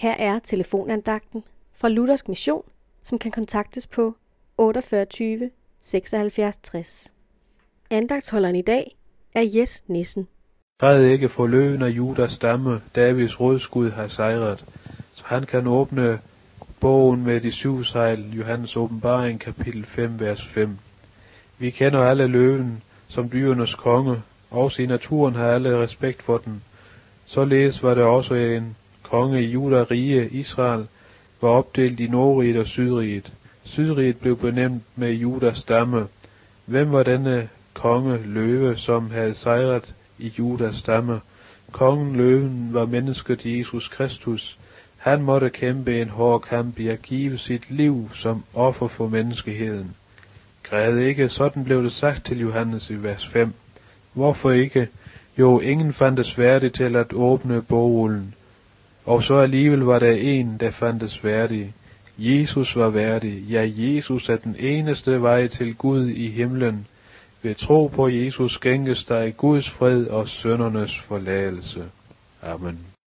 Her er telefonandagten fra Luthersk Mission, som kan kontaktes på 48 76 60. Andagtsholderen i dag er Jes Nissen. Træd ikke for løven af Judas stamme, Davids rådskud har sejret, så han kan åbne bogen med de syv sejl, Johannes åbenbaring kapitel 5, vers 5. Vi kender alle løven som dyrenes konge, også i naturen har alle respekt for den. Således var der også en konge i Juda rige, Israel, var opdelt i Nordriget og Sydriget. Sydriget blev benævnt med Judas stamme. Hvem var denne konge løve, som havde sejret i Judas stamme? Kongen løven var mennesket Jesus Kristus. Han måtte kæmpe en hård kamp i at give sit liv som offer for menneskeheden. Græd ikke, sådan blev det sagt til Johannes i vers 5. Hvorfor ikke? Jo, ingen fandt det sværdigt til at åbne bogen. Og så alligevel var der en, der fandtes værdig. Jesus var værdig. Ja, Jesus er den eneste vej til Gud i himlen. Ved tro på Jesus skænkes dig Guds fred og søndernes forladelse. Amen.